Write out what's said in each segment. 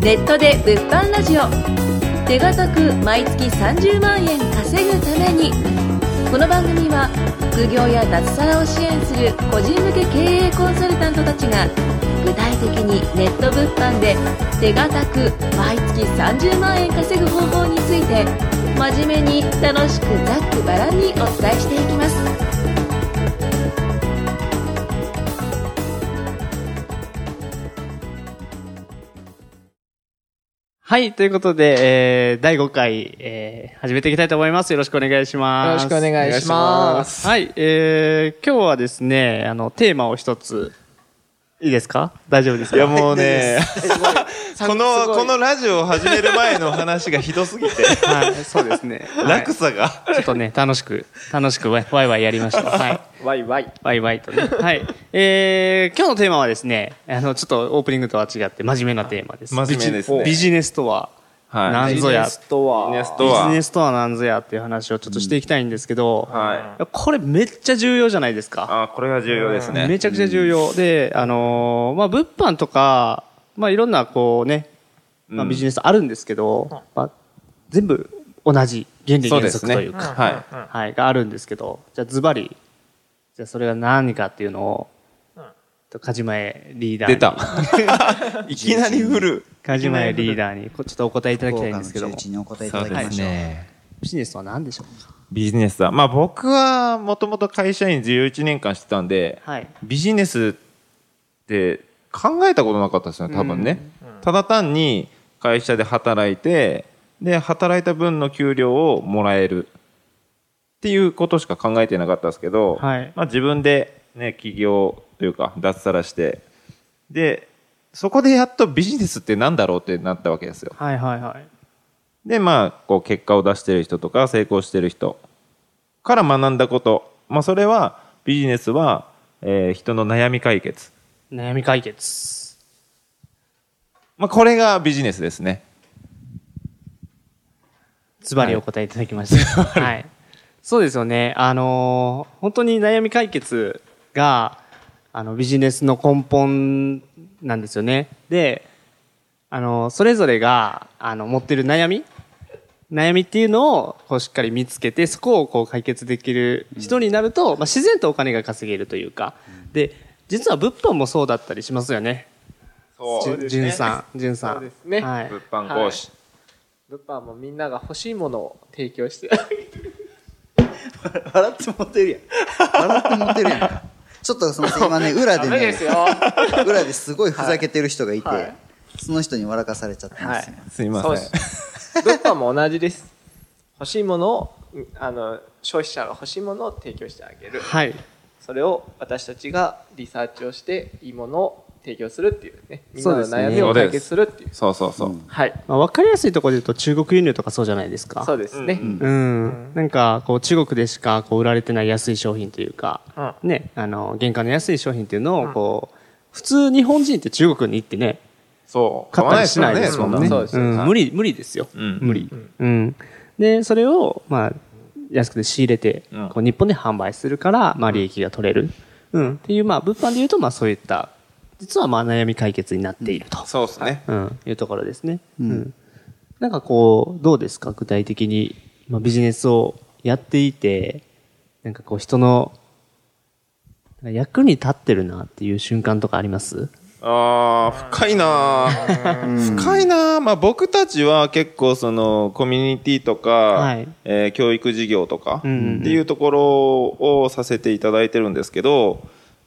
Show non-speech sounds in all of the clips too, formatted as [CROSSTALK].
ネットで物販ラジオ。手堅く毎月30万円稼ぐために。この番組は副業や脱サラを支援する個人向け経営コンサルタントたちが具体的にネット物販で手堅く毎月30万円稼ぐ方法について真面目に楽しくざっくばらんにお伝えしていきます。はい、ということで、えー、第5回、えー、始めていきたいと思います。よろしくお願いします。よろしくお願いします。はい、えー、今日はですね、あの、テーマを一つ、いいですか？大丈夫ですか？いやもうね、[LAUGHS] この、このラジオを始める前の話がひどすぎて、はい、そうですね。はい落差が。ちょっとね、楽しく、楽しくワイワイやりました。はい。ワイワイ。ワイワイとね。はい。えー、今日のテーマはですね、あの、ちょっとオープニングとは違って真面目なテーマです。真面目ですねビジネスとは、はい。なんぞやビジネスとは。ビジネスとビジはなんぞやっていう話をちょっとしていきたいんですけど、はい。これめっちゃ重要じゃないですか。あ、これが重要ですね。めちゃくちゃ重要。で、あのーまあ、物販とか、まあ、いろんな、こうね、まあ、うんビジネスあるんですけど、まあ、全部同じ原理原。則というか、ははい、があるんですけど、じゃあズバリ、じゃあそれが何かっていうのを、と梶前リーい。ダーに。出た。[LAUGHS] いきなり振る。梶前リーダーに、こちょっとお答えいただきたいんですけども、中にお答えいただきましょう。ね。ビジネスとは何でしょう？かビジネスは、まあ僕はもともと会社員11年間してたんで、はい。ビジネスって考えたことなかったですよね、多分ね。ただ単に会社で働いて、で、働いた分の給料をもらえるっていうことしか考えてなかったですけど、はいまあ自分でね、起業というか脱サラして、で、そこでやっとビジネスってなんだろうってなったわけですよ。はいはいはい。で、まあ、こう、結果を出してる人とか、成功してる人から学んだこと。まあ、それは、ビジネスは、えー人の悩み解決。悩み解決。まあ、これがビジネスですね。ズバリお答えいただきました。はい。そうですよね。あのー本当に悩み解決が、あの、ビジネスの根本なんですよね。で、あの、それぞれが、あの、持ってる悩み？悩みっていうのを、こう、しっかり見つけて、そこをこう、解決できる人になると、まあ、自然とお金が稼げるというか。で、実は物販もそうだったりしますよね。じゅう。じゅんさん、じゅんさん。そうですねはい。物販講師。物販もみんなが欲しいものを提供して。笑って持ってるやん。笑って持ってるやんか。ちょっとすみません、今ね、裏でねです、よ。裏ですごいふざけてる人がいて、はいその人に笑かされちゃったんですよ。すいません。物販も同じです。欲しいものを、あの、消費者が欲しいものを提供してあげる。はい。それを私たちがリサーチをして、いいものを提供するっていうね。みんなの悩みを解決するっていう。そうそうそう。はい。まあ、わかりやすいところで言うと中国輸入とかそうじゃないですか。そうですね。うん。なんか、こう、中国でしか、こう、売られてない安い商品というか、ね、あの、原価の安い商品っていうのを、こう、普通日本人って中国に行ってね、そう。買ったりしないですもんね。そうですん無理、無理ですよ。うん無理。うん。で、それを、まあ、安くて仕入れて、うんこう日本で販売するから、まあ、利益が取れる。うん。っていう、まあ、物販で言うと、まあ、そういった、実は、まあ、悩み解決になっていると。そうですね。うん、いうところですね。うん。なんかこう、どうですか？具体的に、まあ、ビジネスをやっていて、なんかこう人の、役に立ってるなっていう瞬間とかあります？ああ、深いなー。深いなー。まあ僕たちは結構そのコミュニティとか、はい。えー教育事業とかってうんうん。うんいうところをさせていただいてるんですけど、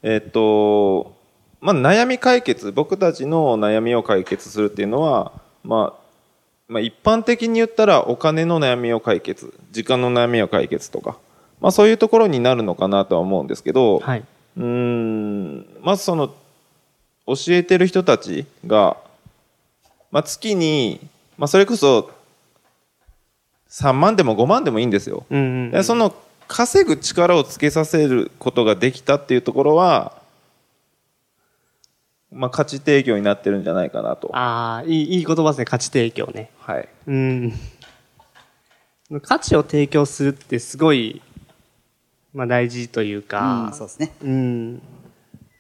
えっと、まあ悩み解決、僕たちの悩みを解決するっていうのは、まあ、まあ一般的に言ったらお金の悩みを解決、時間の悩みを解決とか、まあそういうところになるのかなとは思うんですけど、はい。うーんまずその教えてる人たちが、まあ、月に、まあ、それこそ3万でも5万でもいいんですよ。うんうんうんでその稼ぐ力をつけさせることができたっていうところは、まあ、価値提供になってるんじゃないかなと。ああ、いい、いい言葉ですね。価値提供ね。はい。うん。価値を提供するってすごい、まあ大事というか、うん、そうですね。うん。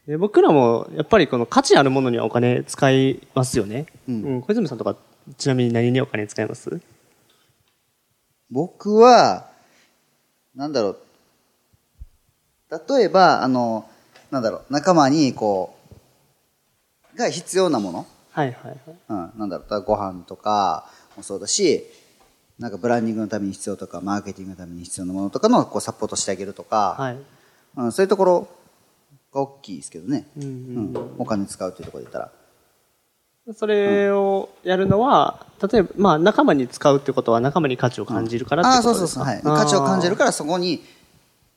で僕らもやっぱりこの価値あるものにはお金使いますよね。ううんん。小泉さんとかちなみに何にお金使います？僕は、なんだろう。例えば、あの、なんだろう、仲間に、こう、が必要なもの。はいはいはい。うん、なんだろう、ご飯とかもそうだし、なんかブランディングのために必要とか、マーケティングのために必要なものとかのこうサポートしてあげるとか、はい。うん、そういうところが大きいですけどね。うんううんん、お金使うっていうところで言ったら。それをやるのは、例えば、まあ仲間に使うってことは仲間に価値を感じるからってことですか、そうそうそう。はい。価値を感じるからそこに、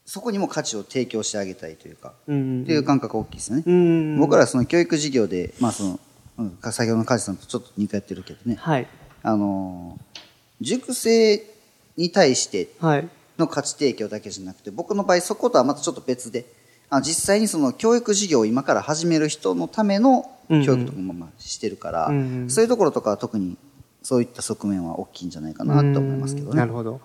そこにも価値を提供してあげたいというか、うんっていう感覚が大きいですよね。うん。僕らはその教育事業で、まあその、うん、先ほどの梶さんとちょっと似通ってるけどね、はい。あのー塾生に対してはい。の価値提供だけじゃなくて、僕の場合そことはまたちょっと別で、あの実際にその教育事業を今から始める人のための教育とかもまあしてるから、うんうんそういうところとかは特にそういった側面は大きいんじゃないかなと思いますけどね。なるほど。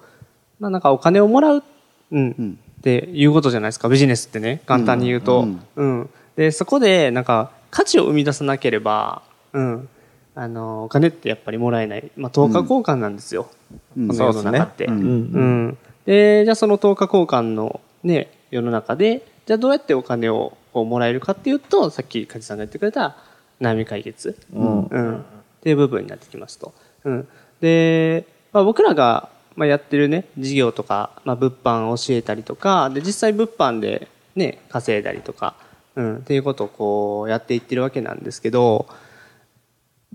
まあなんかお金をもらう、うん、んっていうことじゃないですか、ビジネスってね、簡単に言うと。うんうん。で、そこでなんか価値を生み出さなければ、うん。あの、お金ってやっぱりもらえない。まあ、等価交換なんですよ。うんこの世の中って。そうですねうん。で、じゃあその等価交換のね、世の中で、じゃあどうやってお金をこうもらえるかっていうと、さっき梶さんが言ってくれた悩み解決。うんうん。っていう部分になってきますと。うん。で、まあ、僕らが、まあ、やってるね、事業とか、まあ、物販を教えたりとか、で、実際物販でね、稼いだりとか、うん、っていうことをこう、やっていってるわけなんですけど、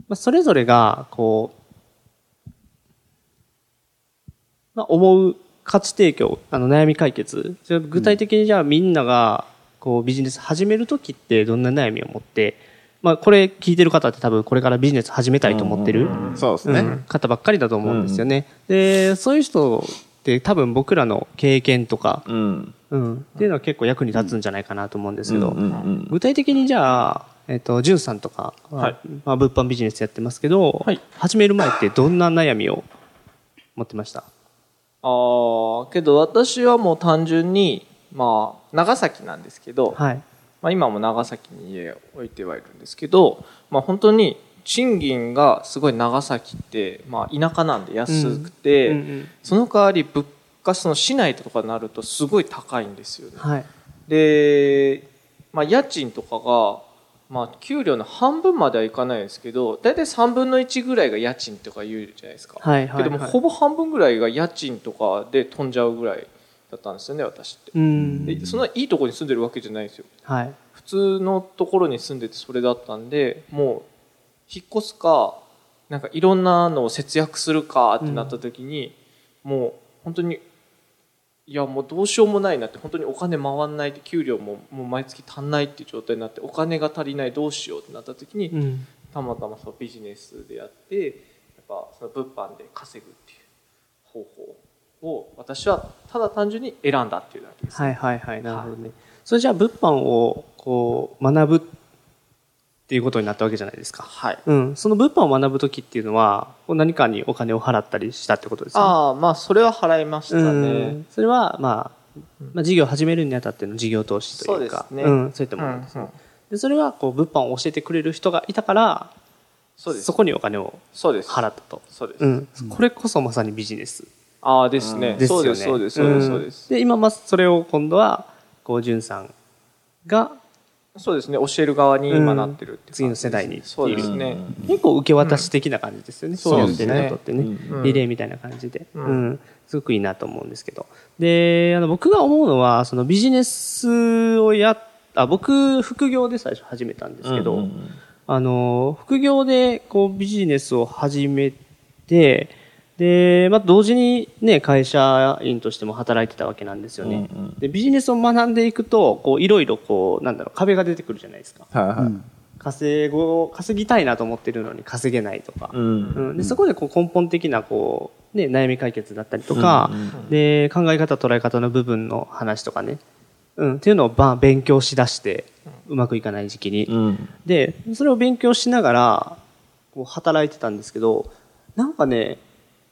まあ、それぞれが、こう、まあ、思う価値提供、あの、悩み解決。具体的にじゃあみんなが、こう、ビジネス始めるときってどんな悩みを持って、まあ、これ聞いてる方って多分これからビジネス始めたいと思ってる、そうですね。うん方ばっかりだと思うんですよね。で、そういう人って多分僕らの経験とか、うん。うん、っていうのは結構役に立つんじゃないかなと思うんですけど、具体的にじゃあ、えっ、と、ジュンさんとかは、はいまあ、物販ビジネスやってますけど、はい始める前ってどんな悩みを持ってました？ああけど私はもう単純にまあ長崎なんですけど、はい。まあ、今も長崎に家を置いてはいるんですけど、まあ、本当に賃金がすごい長崎って、まあ、田舎なんで安くて、うんうんその代わり物価その市内とかになるとすごい高いんですよね。はい。で、まあ、家賃とかが、まあ、給料の半分まではいかないですけど大体3分の1ぐらいが家賃とか言うじゃないですか、はいはいはいけどもほぼ半分ぐらいが家賃とかで飛んじゃうぐらいだったんですよね私ってうん。でそんないいところに住んでるわけじゃないんですよはい。普通のところに住んでてそれだったんでもう引っ越すかなんかいろんなのを節約するかってなった時に、もう本当にいやもうどうしようもないなって本当にお金回んないって給料ももう毎月足んないっていう状態になってお金が足りないどうしようってなった時に、うん。たまたまそのビジネスでやってやっぱその物販で稼ぐっていう方法を私はただ単純に選んだっていうだけです。はいはいはい。なるほどね。それじゃあ物販をこう学ぶっていうことになったわけじゃないですか。はいうん。その物販を学ぶときっていうのは、何かにお金を払ったりしたってことですか？ああまあそれは払いましたうね。ん。それは、まあ、まあ、事業を始めるにあたっての事業投資というか、そうですねん、そういったものですね。うんうんで、それは、こう、物販を教えてくれる人がいたから、そうですそこにお金をそうです払ったと。そうです、うん。これこそまさにビジネスああですね。そうですそうですそうですそうです、ん。で、今、まあ、それを今度は、こう、じゅんさんが、そうですね教える側に今なってるって次の世代にそうですね、結構受け渡し的な感じですよね。そうですね。ってね。うん。リレーみたいな感じで。ううん。ん。すごくいいなと思うんですけど。で、あの、僕が思うのは、そのビジネスをやっあ、僕、副業で最初始めたんですけど、あの、副業でこうビジネスを始めて、で、まあ、同時にね、会社員としても働いてたわけなんですよね。うんうん。で、ビジネスを学んでいくと、こう、いろいろこう、なんだろう、壁が出てくるじゃないですか。はいはい。うん。稼ご、稼ぎたいなと思ってるのに稼げないとか。うん。うん、でそこでこう根本的なこう、ね、悩み解決だったりとか、うんうんで考え方捉え方の部分の話とかね、うん、っていうのをば勉強しだしてうまくいかない時期に、うん。でそれを勉強しながらこう働いてたんですけどなんかね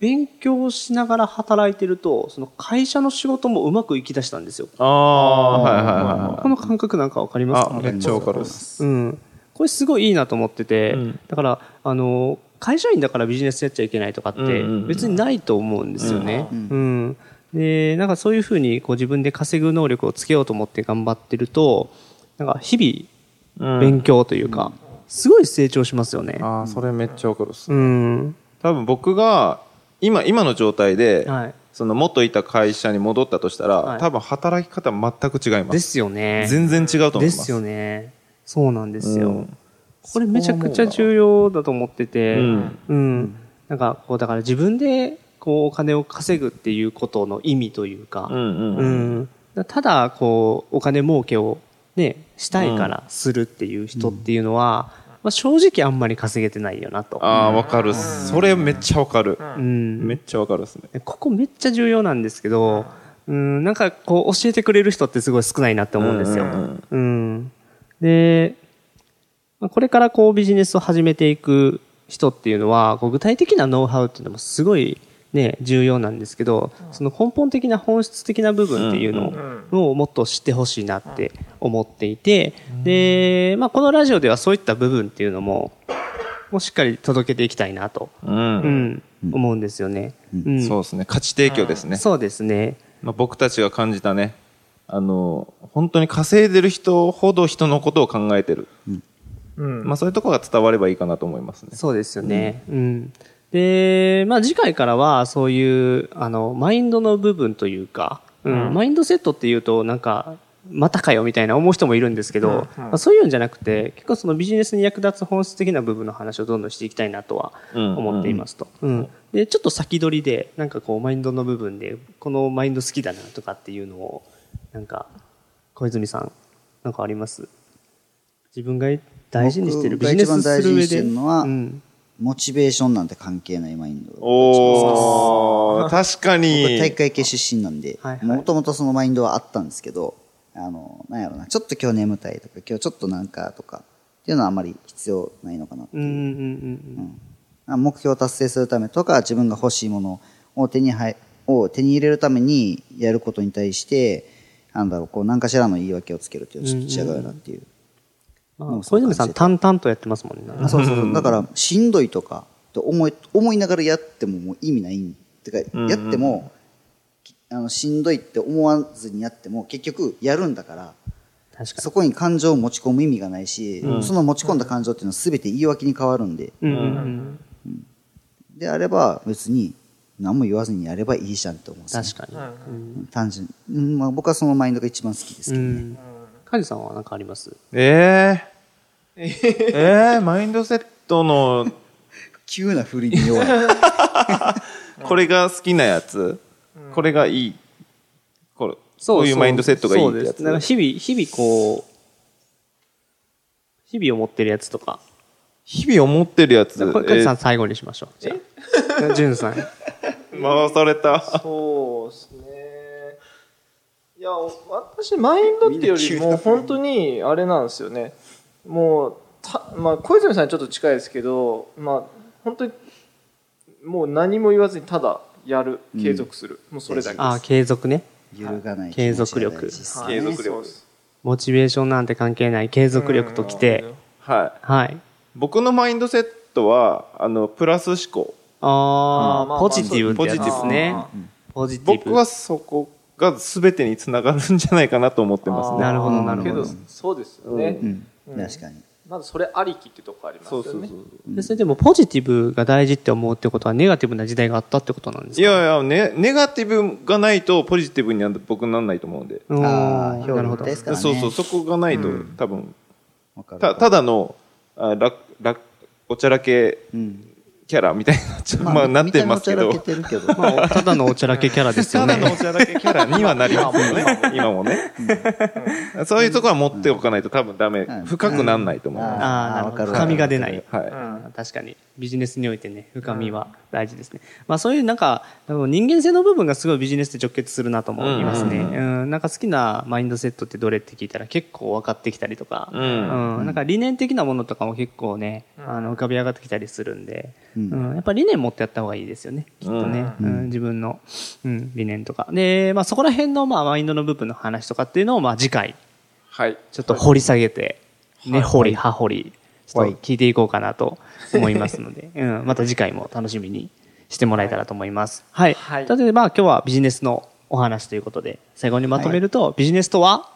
勉強しながら働いてると、その会社の仕事もうまくいき出したんですよ。ああ、はいはいはいこの感覚なんかわかります？あ、かめっちゃわかるっす。うん。これすごいいいなと思ってて、うんだから、あの、会社員だからビジネスやっちゃいけないとかってうんうんうん別にないと思うんですよね。ううんん。で、なんかそういうふうにこう自分で稼ぐ能力をつけようと思って頑張ってると、なんか日々勉強というか、すごい成長しますよね。ああ、それめっちゃわかるっす。うん。多分僕が、今、今の状態で、はい。その元いた会社に戻ったとしたら、はい多分働き方全く違いま。ですすよね。全然違うと思います。ですよね。そうなんですよ。うんこれめちゃくちゃ重要だと思ってて、うんうん。なんか、こう、だから自分で、こう、お金を稼ぐっていうことの意味というか、うんうんううん。んただ、こう、お金儲けをね、したいからするっていう人っていうのは、まあ、正直あんまり稼げてないよなと。ああ、わかるっす。それめっちゃわかる。うん。めっちゃわかるっすね。ここめっちゃ重要なんですけど、うん、なんかこう教えてくれる人ってすごい少ないなって思うんですよ。ううんんで、まあこれからこうビジネスを始めていく人っていうのは、こう具体的なノウハウっていうのもすごいね、重要なんですけど、その根本的な本質的な部分っていうのをもっと知ってほしいなって思っていて、で、まあこのラジオではそういった部分っていうのも、もうしっかり届けていきたいなと、う。うんん、思うんですよね。うんそうですね。価値提供ですね。そうですね。まあ、僕たちが感じたね、あの、本当に稼いでる人ほど人のことを考えてる。うんまあそういうところが伝わればいいかなと思いますね。そうですよね。うん。で、まあ次回からはそういう、あの、マインドの部分というか、うん、マインドセットっていうとなんか、またかよみたいな思う人もいるんですけど、まあ、そういうんじゃなくて、結構そのビジネスに役立つ本質的な部分の話をどんどんしていきたいなとはうん思っていますと。うん。で、ちょっと先取りで、なんかこうマインドの部分で、このマインド好きだなとかっていうのを、なんか、小泉さん、なんかあります？自分が大事にしてるビジネスする上で。僕が一番大事にしてるのはうんモチベーションなんて関係ないマインドおー、確か僕に。体育会系出身なんでもともとそのマインドはあったんですけどあのなんやろなちょっと今日眠たいとか今日ちょっとなんかとかっていうのはあまり必要ないのかなっていう。うんうんうんあ目標を達成するためとか自分が欲しいものを手に入を手に入れるためにやることに対してなんだろうこう何かしらの言い訳をつけるっていうのはちょっと違うなっていう、まあ、小泉さん淡々とやってますもんね。あそうそうそう。だからしんどいとかと思い思いながらやってももう意味ないんてかやってもきあのしんどいって思わずにやっても結局やるんだから確かそこに感情を持ち込む意味がないし、その持ち込んだ感情っていうのは全て言い訳に変わるんで、に。うんうん。うん。であれば別に何も言わずにやればいいじゃんって思うんですね。確かに。単純に、うんまあ、僕はそのマインドが一番好きですけどね、うん。カジさんは何かあります？えー、えー、マインドセットの、急な振りに弱い [LAUGHS] これが好きなやつ、これがいい。これ、こういうマインドセットがいいってやつ。日々、日々こう、日々思ってるやつとか。日々思ってるやつ。これカジさえん最後にしましょう。じゃあ。[LAUGHS] ジュンさん。ー回された。そうですねいや私マインドっていうよりも本当にあれなんですよねもうた、まあ、小泉さんにちょっと近いですけどまあ本当にもう何も言わずにただやる継続する、もうそれだけです。ああ、継続ね。揺るがない継続力。継続力モチベーションなんて関係ない継続力ときて、はい。はい。僕のマインドセットは、あの、プラス思考。ああーまああ、ポジティブってやつですね。あ。ポジティブ。僕はそこが全てにつながるんじゃないかなと思ってますね。なるほどなるほど。けどそうですよね、うんうん確かに。まずそれありきってとこありますよね。そうそうそう。でそれでもポジティブが大事って思うってことはネガティブな時代があったってことなんですか？いやいや、ね、ネガティブがないとポジティブには僕ならないと思うんで。ああ表なるほど現ですからね。そうそう、そこがないと、多分、わかるたただの、あららおちゃらけうんキャラみたいになっちゃう、まあ、なってますけど見。ただのおちゃらけキャラですよね。ただのおちゃらけキャラにはなりますよね。今もね。そういうところは持っておかないと多分ダメうん。深くなんないと思う。はああ、なるほど。わかる深みが出ない。い。うん確かに。ビジネスにおいてね、深みは大事ですね。まあそういうなんか、人間性の部分がすごいビジネスで直結するなと思いますね。うん、なんか好きなマインドセットってどれって聞いたら結構分かってきたりとか、うんうんなんか理念的なものとかも結構ね、あの浮かび上がってきたりするんで、ううん。ん。やっぱり理念持ってやった方がいいですよねきっとね、うん。自分の、うん、理念とか。で、まあ、そこら辺の、まあ、マインドの部分の話とかっていうのを、まあ、次回はい。ちょっと掘り下げて、根はい。掘り葉掘りちょっはい。と聞いていこうかなと思いますので、[LAUGHS] うん、また次回も楽しみにしてもらえたらと思います。はい。はい。ということで、まあ今日はビジネスのお話ということで、最後にまとめると、ビジネスとは？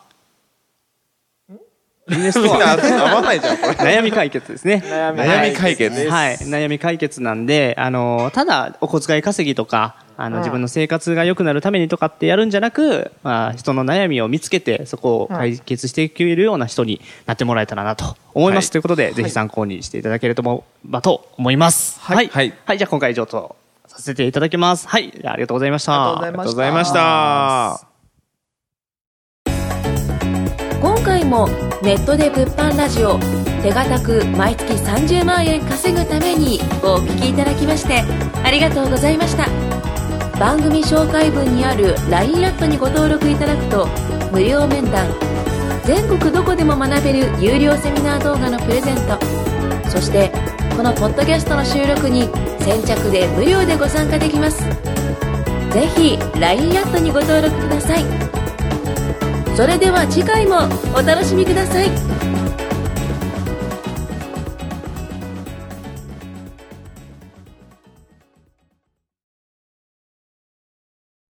ビジネスとみんなは合わないじゃんこれ [LAUGHS] 悩み解決ですね。悩み悩み解決はい。悩み解決なんで、あの、ただお小遣い稼ぎとか、あの、うん自分の生活が良くなるためにとかってやるんじゃなく、まあ、人の悩みを見つけて、そこを解決していけるような人になってもらえたらなと思います。はいということで、ぜひ参考にしていただけるともばと思います。はい。はいはい。じゃあ今回以上とさせていただきます。はい。じゃあありがとうございました。ありがとうございありがとうございましたもネットで物販ラジオ手堅く毎月30万円稼ぐためにお聞きいただきましてありがとうございました。番組紹介文にある LINE アットにご登録いただくと無料面談全国どこでも学べる有料セミナー動画のプレゼントそしてこのポッドキャストの収録に先着で無料でご参加できます。ぜひ LINE アットにご登録ください。それでは次回もお楽しみください。